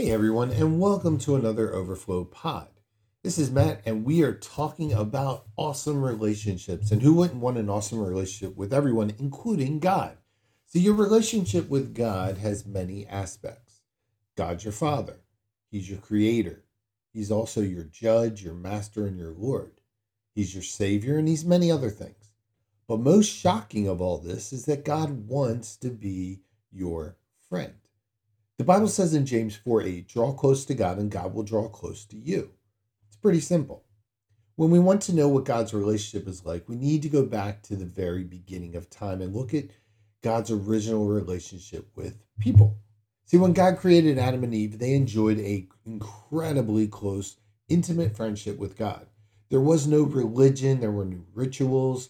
Hey everyone, and welcome to another Overflow Pod. This is Matt, and we are talking about awesome relationships. And who wouldn't want an awesome relationship with everyone, including God? So, your relationship with God has many aspects. God's your Father, He's your Creator, He's also your Judge, your Master, and your Lord. He's your Savior, and He's many other things. But most shocking of all this is that God wants to be your friend. The Bible says in James 4 8, draw close to God and God will draw close to you. It's pretty simple. When we want to know what God's relationship is like, we need to go back to the very beginning of time and look at God's original relationship with people. See, when God created Adam and Eve, they enjoyed a incredibly close, intimate friendship with God. There was no religion, there were no rituals,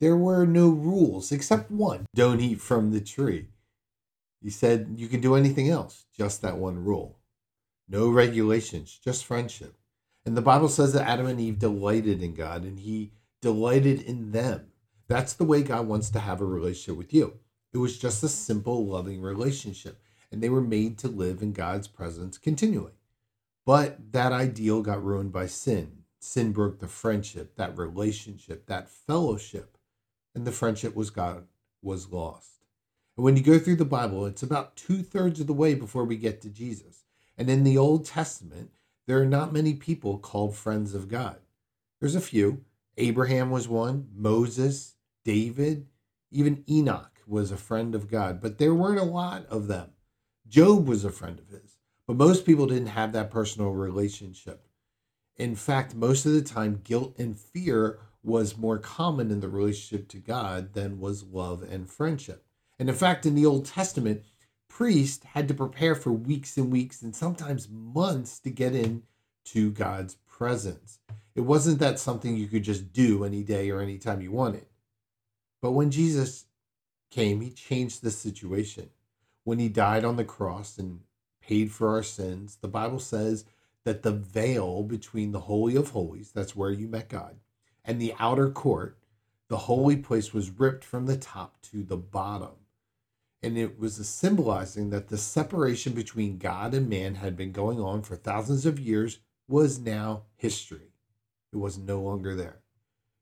there were no rules except one don't eat from the tree. He said you can do anything else, just that one rule. No regulations, just friendship. And the Bible says that Adam and Eve delighted in God and he delighted in them. That's the way God wants to have a relationship with you. It was just a simple, loving relationship, and they were made to live in God's presence continually. But that ideal got ruined by sin. Sin broke the friendship, that relationship, that fellowship, and the friendship was God was lost. And when you go through the Bible, it's about two thirds of the way before we get to Jesus. And in the Old Testament, there are not many people called friends of God. There's a few. Abraham was one, Moses, David, even Enoch was a friend of God, but there weren't a lot of them. Job was a friend of his, but most people didn't have that personal relationship. In fact, most of the time, guilt and fear was more common in the relationship to God than was love and friendship. And in fact, in the Old Testament, priests had to prepare for weeks and weeks and sometimes months to get into God's presence. It wasn't that something you could just do any day or any time you wanted. But when Jesus came, he changed the situation. When he died on the cross and paid for our sins, the Bible says that the veil between the Holy of Holies, that's where you met God, and the outer court, the holy place was ripped from the top to the bottom and it was a symbolizing that the separation between God and man had been going on for thousands of years was now history. It was no longer there.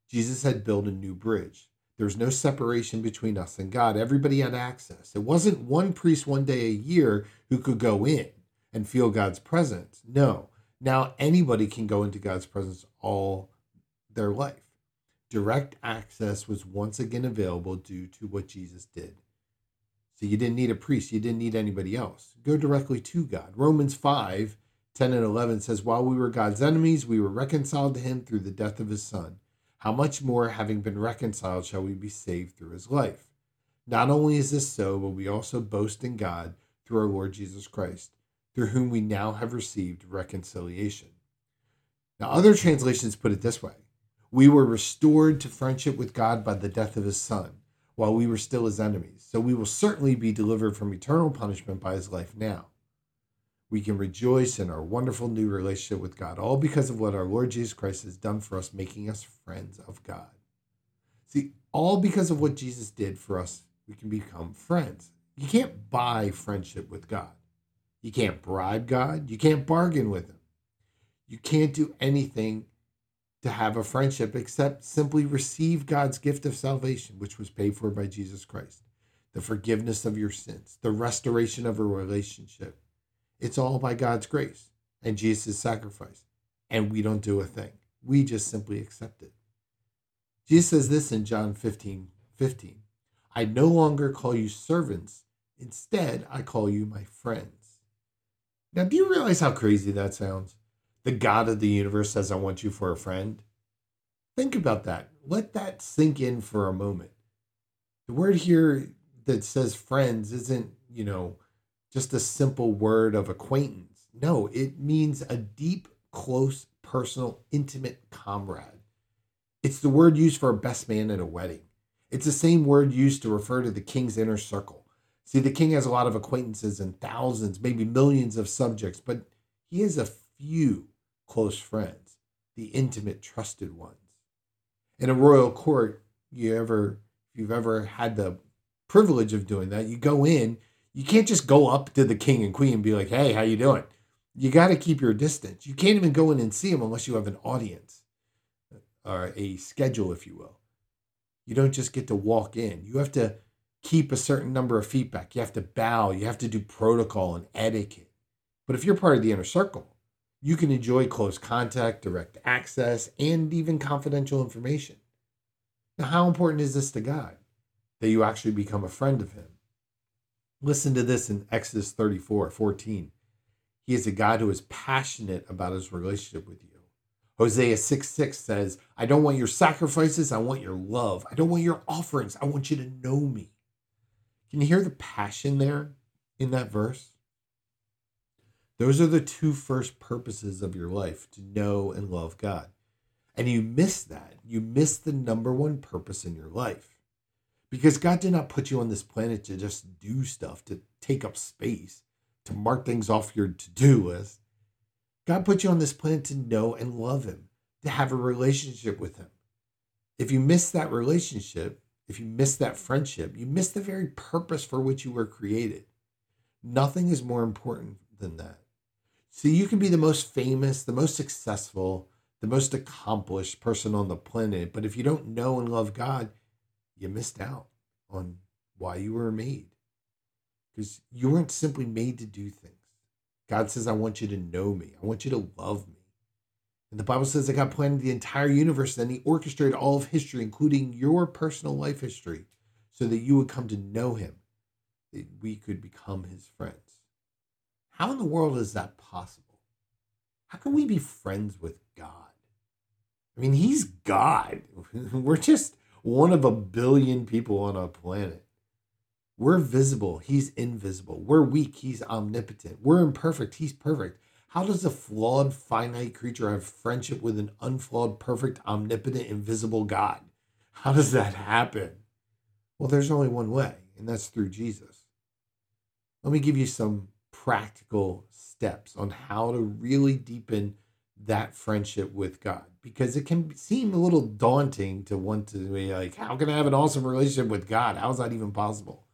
Jesus had built a new bridge. There was no separation between us and God. Everybody had access. It wasn't one priest one day a year who could go in and feel God's presence. No. Now anybody can go into God's presence all their life. Direct access was once again available due to what Jesus did. So you didn't need a priest, you didn't need anybody else. Go directly to God. Romans 5 10 and 11 says, While we were God's enemies, we were reconciled to him through the death of his son. How much more, having been reconciled, shall we be saved through his life? Not only is this so, but we also boast in God through our Lord Jesus Christ, through whom we now have received reconciliation. Now, other translations put it this way We were restored to friendship with God by the death of his son while we were still his enemies. So we will certainly be delivered from eternal punishment by his life now. We can rejoice in our wonderful new relationship with God, all because of what our Lord Jesus Christ has done for us, making us friends of God. See, all because of what Jesus did for us, we can become friends. You can't buy friendship with God. You can't bribe God. You can't bargain with him. You can't do anything to have a friendship except simply receive God's gift of salvation, which was paid for by Jesus Christ, the forgiveness of your sins, the restoration of a relationship. It's all by God's grace and Jesus' sacrifice. And we don't do a thing, we just simply accept it. Jesus says this in John 15 15. I no longer call you servants, instead, I call you my friends. Now, do you realize how crazy that sounds? The God of the universe says, I want you for a friend. Think about that. Let that sink in for a moment. The word here that says friends isn't, you know, just a simple word of acquaintance. No, it means a deep, close, personal, intimate comrade. It's the word used for a best man at a wedding. It's the same word used to refer to the king's inner circle. See, the king has a lot of acquaintances and thousands, maybe millions of subjects, but he has a few close friends, the intimate, trusted ones. In a royal court, you ever, if you've ever had the privilege of doing that, you go in, You can't just go up to the king and queen and be like, "Hey, how you doing?" You got to keep your distance. You can't even go in and see them unless you have an audience or a schedule, if you will. You don't just get to walk in. You have to keep a certain number of feet back. You have to bow. You have to do protocol and etiquette. But if you're part of the inner circle, you can enjoy close contact, direct access, and even confidential information. Now, how important is this to God that you actually become a friend of Him? Listen to this in Exodus 34 14. He is a God who is passionate about his relationship with you. Hosea 6 6 says, I don't want your sacrifices, I want your love. I don't want your offerings, I want you to know me. Can you hear the passion there in that verse? Those are the two first purposes of your life to know and love God. And you miss that. You miss the number one purpose in your life. Because God did not put you on this planet to just do stuff, to take up space, to mark things off your to do list. God put you on this planet to know and love Him, to have a relationship with Him. If you miss that relationship, if you miss that friendship, you miss the very purpose for which you were created. Nothing is more important than that. So you can be the most famous, the most successful, the most accomplished person on the planet, but if you don't know and love God, you missed out on why you were made. Because you weren't simply made to do things. God says, I want you to know me. I want you to love me. And the Bible says that God planned the entire universe, and He orchestrated all of history, including your personal life history, so that you would come to know Him, that we could become His friends. How in the world is that possible? How can we be friends with God? I mean, He's God. We're just one of a billion people on a planet. We're visible, He's invisible. We're weak, He's omnipotent. We're imperfect, He's perfect. How does a flawed, finite creature have friendship with an unflawed, perfect, omnipotent, invisible God? How does that happen? Well, there's only one way, and that's through Jesus. Let me give you some practical steps on how to really deepen that friendship with God because it can seem a little daunting to want to be like, how can I have an awesome relationship with God? How is that even possible?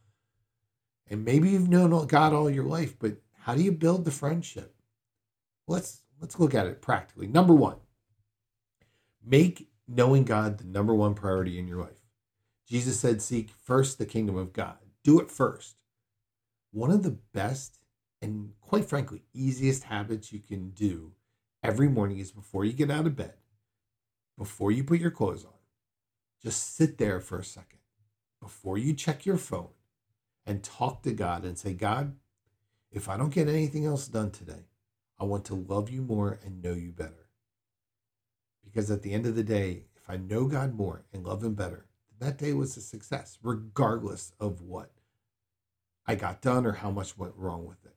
And maybe you've known God all your life, but how do you build the friendship? Let's let's look at it practically. Number one, make knowing God the number one priority in your life. Jesus said, seek first the kingdom of God. Do it first. One of the best and quite frankly, easiest habits you can do every morning is before you get out of bed, before you put your clothes on, just sit there for a second before you check your phone and talk to God and say, God, if I don't get anything else done today, I want to love you more and know you better. Because at the end of the day, if I know God more and love him better, that day was a success, regardless of what I got done or how much went wrong with it.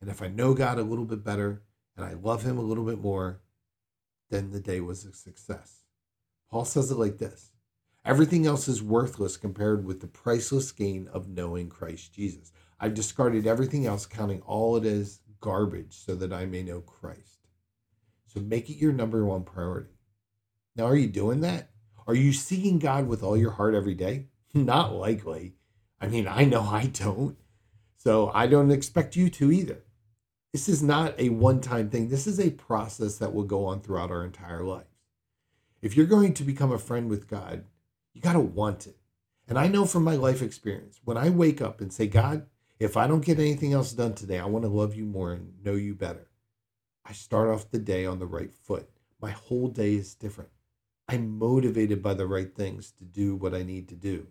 And if I know God a little bit better and I love him a little bit more, then the day was a success. Paul says it like this Everything else is worthless compared with the priceless gain of knowing Christ Jesus. I've discarded everything else, counting all it is garbage, so that I may know Christ. So make it your number one priority. Now, are you doing that? Are you seeking God with all your heart every day? Not likely. I mean, I know I don't. So I don't expect you to either. This is not a one time thing. This is a process that will go on throughout our entire life. If you're going to become a friend with God, you got to want it. And I know from my life experience, when I wake up and say, God, if I don't get anything else done today, I want to love you more and know you better. I start off the day on the right foot. My whole day is different. I'm motivated by the right things to do what I need to do.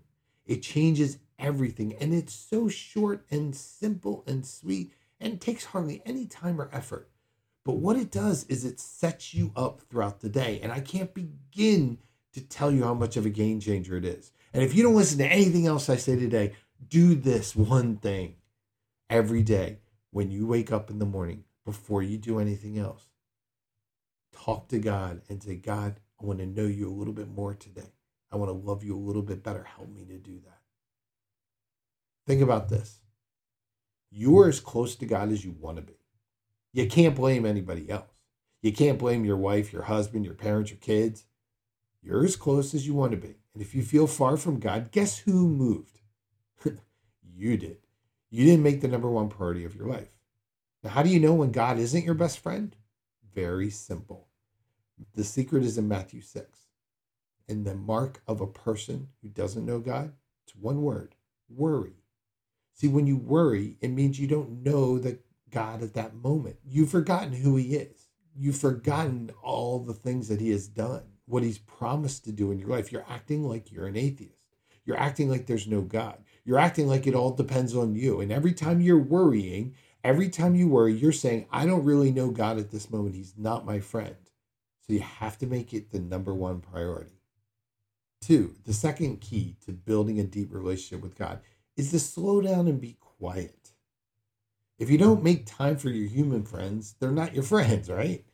It changes everything. And it's so short and simple and sweet and takes hardly any time or effort. But what it does is it sets you up throughout the day. And I can't begin to tell you how much of a game changer it is. And if you don't listen to anything else I say today, do this one thing every day when you wake up in the morning before you do anything else. Talk to God and say, God, I want to know you a little bit more today. I want to love you a little bit better. Help me to do that. Think about this. You're as close to God as you want to be. You can't blame anybody else. You can't blame your wife, your husband, your parents, your kids. You're as close as you want to be. And if you feel far from God, guess who moved? you did. You didn't make the number one priority of your life. Now, how do you know when God isn't your best friend? Very simple. The secret is in Matthew 6. And the mark of a person who doesn't know God, it's one word worry. See, when you worry, it means you don't know that God at that moment. You've forgotten who He is. You've forgotten all the things that He has done, what He's promised to do in your life. You're acting like you're an atheist. You're acting like there's no God. You're acting like it all depends on you. And every time you're worrying, every time you worry, you're saying, I don't really know God at this moment. He's not my friend. So you have to make it the number one priority. Two, the second key to building a deep relationship with God is to slow down and be quiet. If you don't mm. make time for your human friends, they're not your friends, right?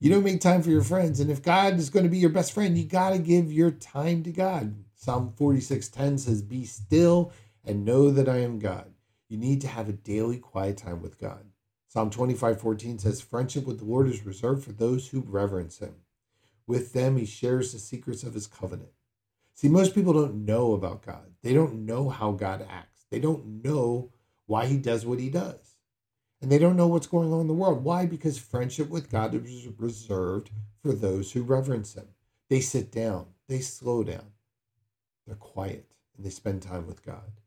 You don't make time for your friends. And if God is going to be your best friend, you got to give your time to God. Psalm 46:10 says, Be still and know that I am God. You need to have a daily quiet time with God. Psalm 25:14 says, Friendship with the Lord is reserved for those who reverence him. With them, he shares the secrets of his covenant. See, most people don't know about God. They don't know how God acts. They don't know why he does what he does. And they don't know what's going on in the world. Why? Because friendship with God is reserved for those who reverence him. They sit down, they slow down, they're quiet, and they spend time with God.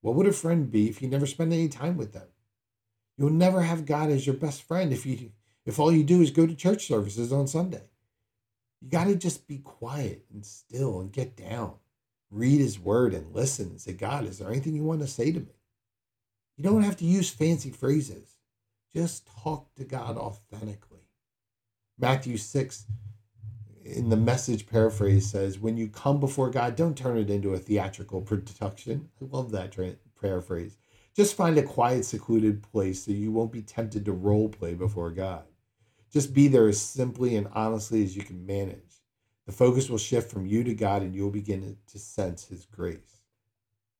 What would a friend be if you never spend any time with them? You'll never have God as your best friend if you if all you do is go to church services on Sunday. You got to just be quiet and still and get down. Read his word and listen and say, God, is there anything you want to say to me? You don't have to use fancy phrases. Just talk to God authentically. Matthew 6 in the message paraphrase says, When you come before God, don't turn it into a theatrical production. I love that tra- paraphrase. Just find a quiet, secluded place so you won't be tempted to role play before God. Just be there as simply and honestly as you can manage. The focus will shift from you to God and you'll begin to sense His grace.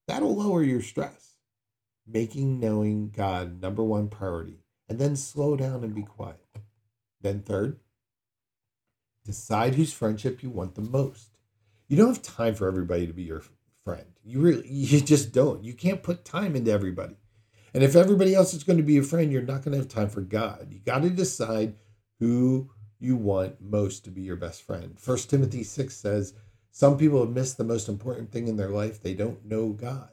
That'll lower your stress. Making knowing God number one priority, and then slow down and be quiet. Then, third, decide whose friendship you want the most. You don't have time for everybody to be your friend. You really, you just don't. You can't put time into everybody. And if everybody else is going to be a friend, you're not going to have time for God. You got to decide who you want most to be your best friend. First Timothy 6 says, Some people have missed the most important thing in their life. They don't know God.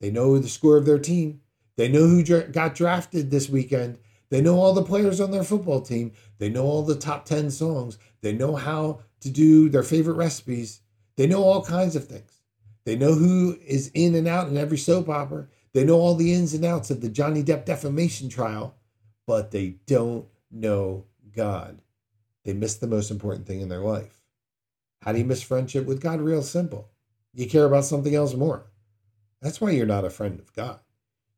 They know the score of their team. They know who dra- got drafted this weekend. They know all the players on their football team. They know all the top 10 songs. They know how to do their favorite recipes. They know all kinds of things. They know who is in and out in every soap opera. They know all the ins and outs of the Johnny Depp defamation trial, but they don't know God. They miss the most important thing in their life. How do you miss friendship with God? Real simple. You care about something else more. That's why you're not a friend of God.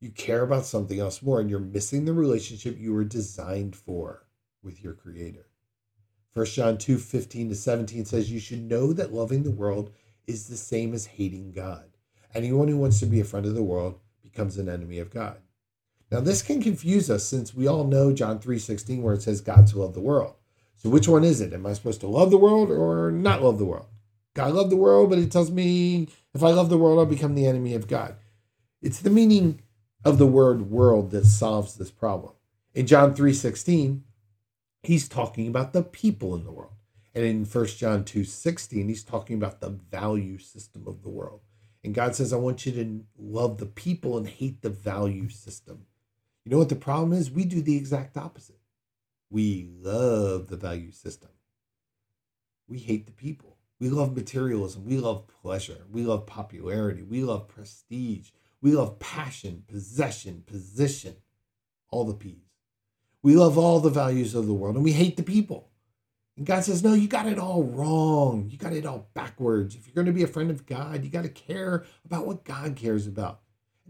You care about something else more, and you're missing the relationship you were designed for with your Creator. 1 John 2 15 to 17 says, You should know that loving the world is the same as hating God. Anyone who wants to be a friend of the world becomes an enemy of God. Now this can confuse us since we all know John 3:16 where it says God to love the world. So which one is it? Am I supposed to love the world or not love the world? God love the world, but it tells me if I love the world, I'll become the enemy of God. It's the meaning of the word world that solves this problem. In John 3:16, he's talking about the people in the world. And in 1 John 2:16, he's talking about the value system of the world. And God says, I want you to love the people and hate the value system. You know what the problem is? We do the exact opposite. We love the value system. We hate the people. We love materialism. We love pleasure. We love popularity. We love prestige. We love passion, possession, position, all the P's. We love all the values of the world and we hate the people. And God says, No, you got it all wrong. You got it all backwards. If you're going to be a friend of God, you got to care about what God cares about.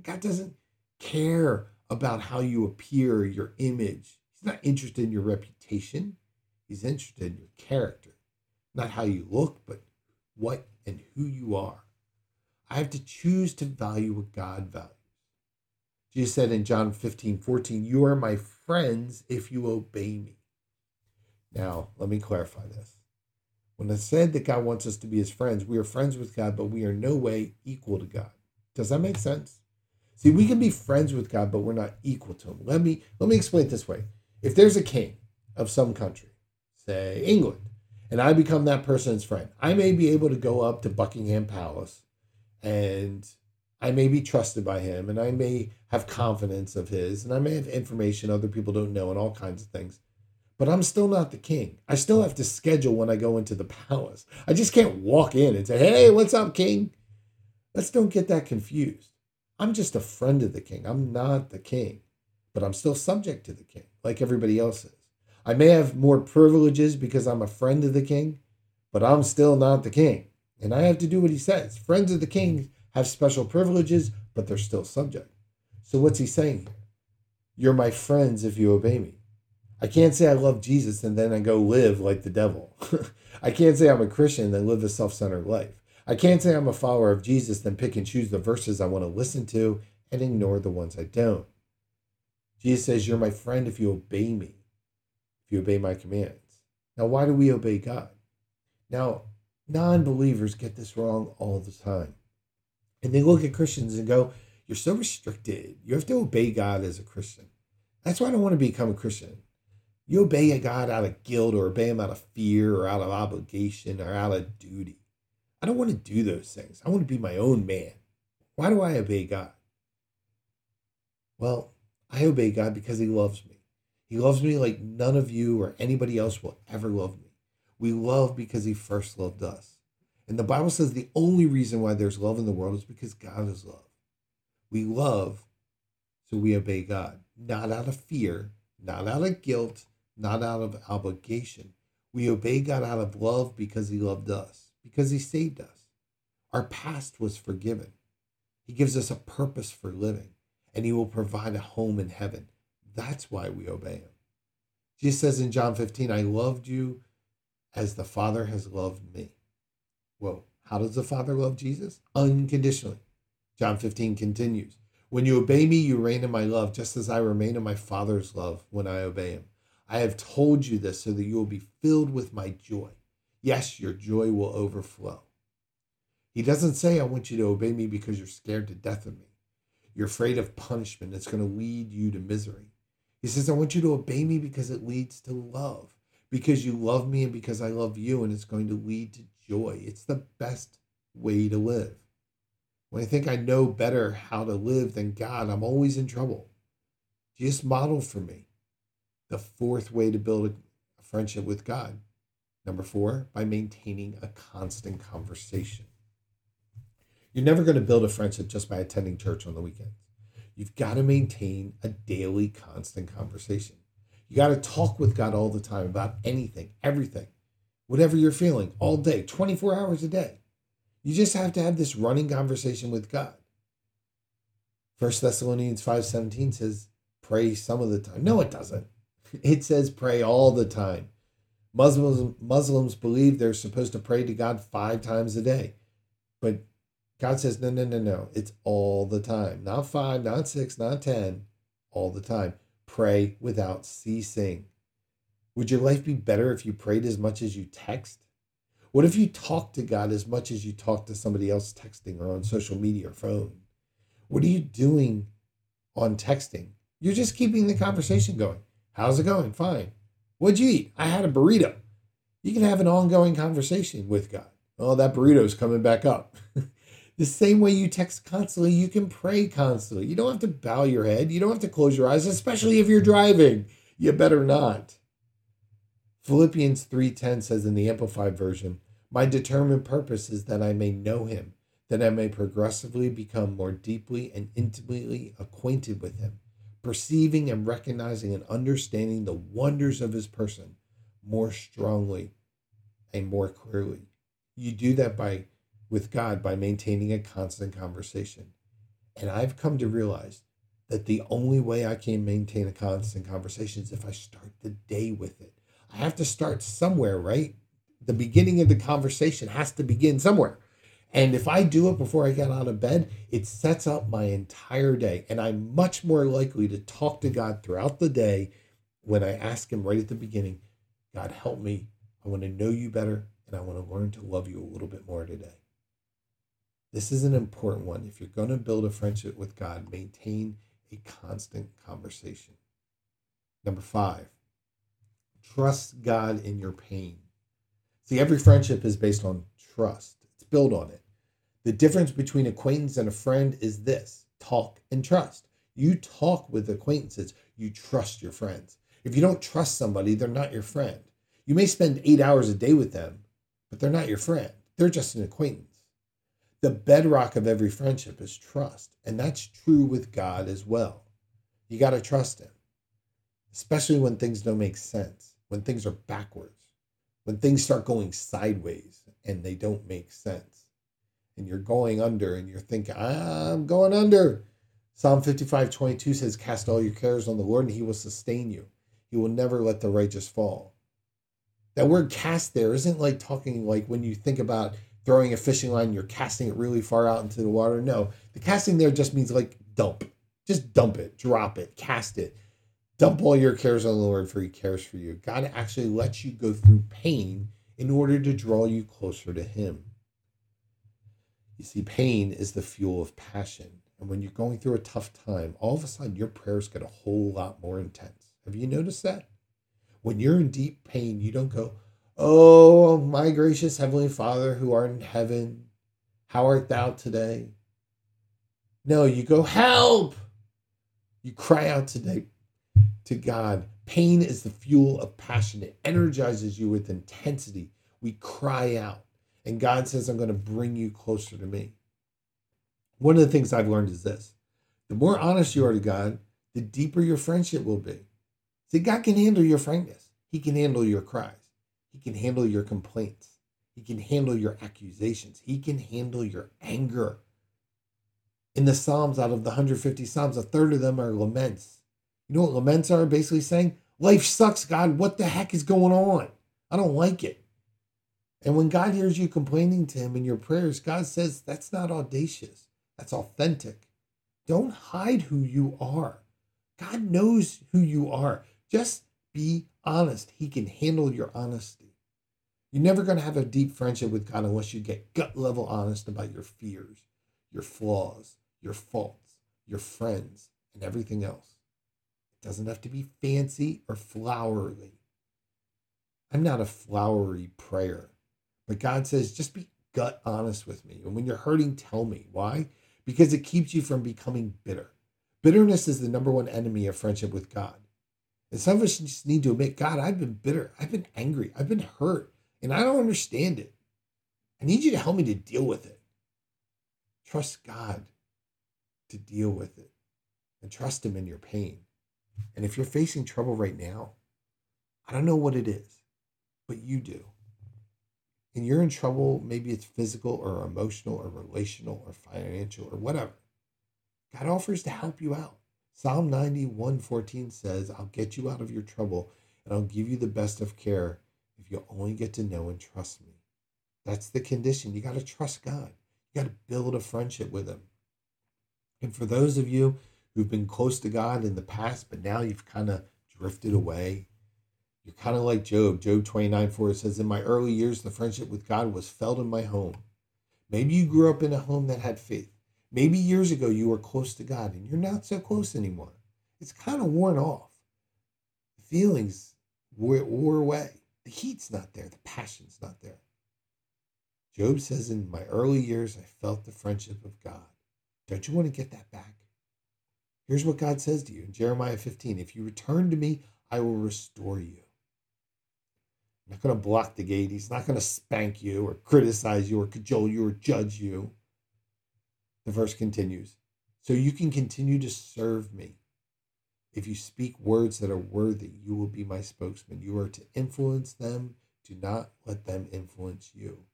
God doesn't care about how you appear, your image. He's not interested in your reputation. He's interested in your character, not how you look, but what and who you are. I have to choose to value what God values. Jesus said in John 15, 14, You are my friends if you obey me. Now, let me clarify this. When I said that God wants us to be his friends, we are friends with God, but we are no way equal to God. Does that make sense? See, we can be friends with God, but we're not equal to him. Let me let me explain it this way. If there's a king of some country, say England, and I become that person's friend, I may be able to go up to Buckingham Palace and I may be trusted by him and I may have confidence of his and I may have information other people don't know and all kinds of things. But I'm still not the king. I still have to schedule when I go into the palace. I just can't walk in and say, hey, what's up, king? Let's don't get that confused. I'm just a friend of the king. I'm not the king, but I'm still subject to the king, like everybody else is. I may have more privileges because I'm a friend of the king, but I'm still not the king. And I have to do what he says. Friends of the king have special privileges, but they're still subject. So what's he saying here? You're my friends if you obey me. I can't say I love Jesus and then I go live like the devil. I can't say I'm a Christian and then live a self centered life. I can't say I'm a follower of Jesus, then pick and choose the verses I want to listen to and ignore the ones I don't. Jesus says, You're my friend if you obey me, if you obey my commands. Now, why do we obey God? Now, non believers get this wrong all the time. And they look at Christians and go, You're so restricted. You have to obey God as a Christian. That's why I don't want to become a Christian. You obey a God out of guilt or obey him out of fear or out of obligation or out of duty. I don't want to do those things. I want to be my own man. Why do I obey God? Well, I obey God because He loves me. He loves me like none of you or anybody else will ever love me. We love because He first loved us. And the Bible says the only reason why there's love in the world is because God is love. We love, so we obey God, not out of fear, not out of guilt, not out of obligation. We obey God out of love because He loved us because he saved us. Our past was forgiven. He gives us a purpose for living, and he will provide a home in heaven. That's why we obey him. Jesus says in John 15, I loved you as the Father has loved me. Well, how does the Father love Jesus? Unconditionally. John 15 continues When you obey me, you reign in my love, just as I remain in my Father's love when I obey him. I have told you this so that you will be filled with my joy. Yes, your joy will overflow. He doesn't say, I want you to obey me because you're scared to death of me. You're afraid of punishment that's going to lead you to misery. He says, I want you to obey me because it leads to love, because you love me and because I love you, and it's going to lead to joy. It's the best way to live. When I think I know better how to live than God, I'm always in trouble. Just model for me the fourth way to build a friendship with God Number four, by maintaining a constant conversation. You're never going to build a friendship just by attending church on the weekends. You've got to maintain a daily, constant conversation. You got to talk with God all the time about anything, everything, whatever you're feeling all day, 24 hours a day. You just have to have this running conversation with God. First Thessalonians 5:17 says, pray some of the time. No, it doesn't. It says pray all the time. Muslims Muslims believe they're supposed to pray to God five times a day. But God says, no, no, no, no. It's all the time. Not five, not six, not ten, all the time. Pray without ceasing. Would your life be better if you prayed as much as you text? What if you talk to God as much as you talk to somebody else texting or on social media or phone? What are you doing on texting? You're just keeping the conversation going. How's it going? Fine. What'd you eat? I had a burrito. You can have an ongoing conversation with God. Oh, that burrito's coming back up. the same way you text constantly, you can pray constantly. You don't have to bow your head. You don't have to close your eyes, especially if you're driving. You better not. Philippians 3:10 says in the amplified version, "My determined purpose is that I may know him, that I may progressively become more deeply and intimately acquainted with him." Perceiving and recognizing and understanding the wonders of his person more strongly and more clearly. You do that by with God by maintaining a constant conversation. And I've come to realize that the only way I can maintain a constant conversation is if I start the day with it. I have to start somewhere, right? The beginning of the conversation has to begin somewhere. And if I do it before I get out of bed, it sets up my entire day. And I'm much more likely to talk to God throughout the day when I ask Him right at the beginning, God, help me. I want to know you better and I want to learn to love you a little bit more today. This is an important one. If you're going to build a friendship with God, maintain a constant conversation. Number five, trust God in your pain. See, every friendship is based on trust, it's built on it. The difference between acquaintance and a friend is this talk and trust. You talk with acquaintances, you trust your friends. If you don't trust somebody, they're not your friend. You may spend eight hours a day with them, but they're not your friend. They're just an acquaintance. The bedrock of every friendship is trust, and that's true with God as well. You got to trust Him, especially when things don't make sense, when things are backwards, when things start going sideways and they don't make sense, and you're going under and you're thinking, I'm going under. Psalm 55 22 says, Cast all your cares on the Lord, and He will sustain you. He will never let the righteous fall. That word cast there isn't like talking like when you think about throwing a fishing line, you're casting it really far out into the water. No, the casting there just means like dump. Just dump it, drop it, cast it. Dump all your cares on the Lord, for He cares for you. God actually lets you go through pain in order to draw you closer to Him. You see, pain is the fuel of passion. And when you're going through a tough time, all of a sudden your prayers get a whole lot more intense. Have you noticed that? When you're in deep pain, you don't go, Oh, my gracious Heavenly Father who art in heaven, how art thou today? No, you go, Help! You cry out today to God. Pain is the fuel of passion, it energizes you with intensity. We cry out, and God says, I'm going to bring you closer to me. One of the things I've learned is this the more honest you are to God, the deeper your friendship will be. See, God can handle your frankness. He can handle your cries. He can handle your complaints. He can handle your accusations. He can handle your anger. In the Psalms, out of the 150 Psalms, a third of them are laments. You know what laments are basically saying? Life sucks, God. What the heck is going on? I don't like it. And when God hears you complaining to Him in your prayers, God says that's not audacious, that's authentic. Don't hide who you are. God knows who you are. Just be honest. He can handle your honesty. You're never going to have a deep friendship with God unless you get gut level honest about your fears, your flaws, your faults, your friends, and everything else. Doesn't have to be fancy or flowery. I'm not a flowery prayer, but God says just be gut honest with me. And when you're hurting, tell me. Why? Because it keeps you from becoming bitter. Bitterness is the number one enemy of friendship with God. And some of us just need to admit, God, I've been bitter. I've been angry. I've been hurt. And I don't understand it. I need you to help me to deal with it. Trust God to deal with it and trust Him in your pain. And if you're facing trouble right now, I don't know what it is, but you do. And you're in trouble, maybe it's physical or emotional or relational or financial or whatever. God offers to help you out. Psalm 91:14 says, I'll get you out of your trouble and I'll give you the best of care if you only get to know and trust me. That's the condition. You got to trust God. You got to build a friendship with him. And for those of you who've been close to God in the past, but now you've kind of drifted away, you're kind of like Job. Job 29 4 says, In my early years, the friendship with God was felt in my home. Maybe you grew up in a home that had faith. Maybe years ago you were close to God and you're not so close anymore. It's kind of worn off. The feelings wore, wore away. The heat's not there. The passion's not there. Job says, In my early years, I felt the friendship of God. Don't you want to get that back? Here's what God says to you in Jeremiah 15 If you return to me, I will restore you. I'm not going to block the gate. He's not going to spank you or criticize you or cajole you or judge you. The verse continues So you can continue to serve me. If you speak words that are worthy, you will be my spokesman. You are to influence them, do not let them influence you.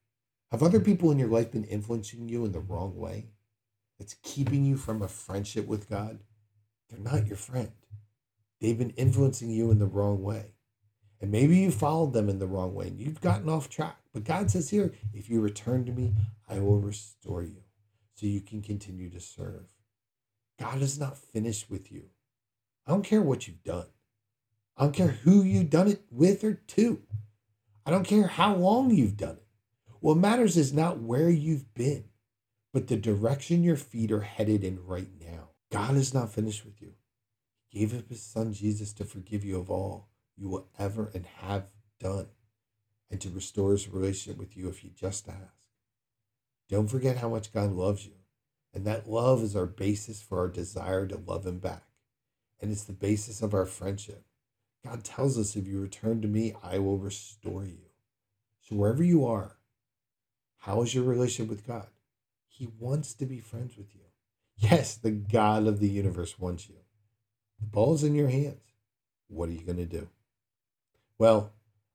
Have other hmm. people in your life been influencing you in the wrong way? That's keeping you from a friendship with God? They're not your friend. They've been influencing you in the wrong way. And maybe you followed them in the wrong way and you've gotten off track. But God says here, if you return to me, I will restore you so you can continue to serve. God is not finished with you. I don't care what you've done. I don't care who you've done it with or to. I don't care how long you've done it. What matters is not where you've been, but the direction your feet are headed in right now. God is not finished with you. He gave up his son Jesus to forgive you of all you will ever and have done and to restore his relationship with you if you just ask. Don't forget how much God loves you. And that love is our basis for our desire to love him back. And it's the basis of our friendship. God tells us, if you return to me, I will restore you. So wherever you are, how is your relationship with God? He wants to be friends with you. Yes, the God of the universe wants you. The ball's in your hands. What are you going to do? Well,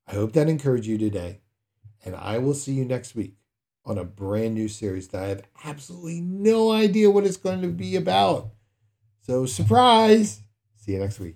I hope that encouraged you today. And I will see you next week on a brand new series that I have absolutely no idea what it's going to be about. So, surprise! See you next week.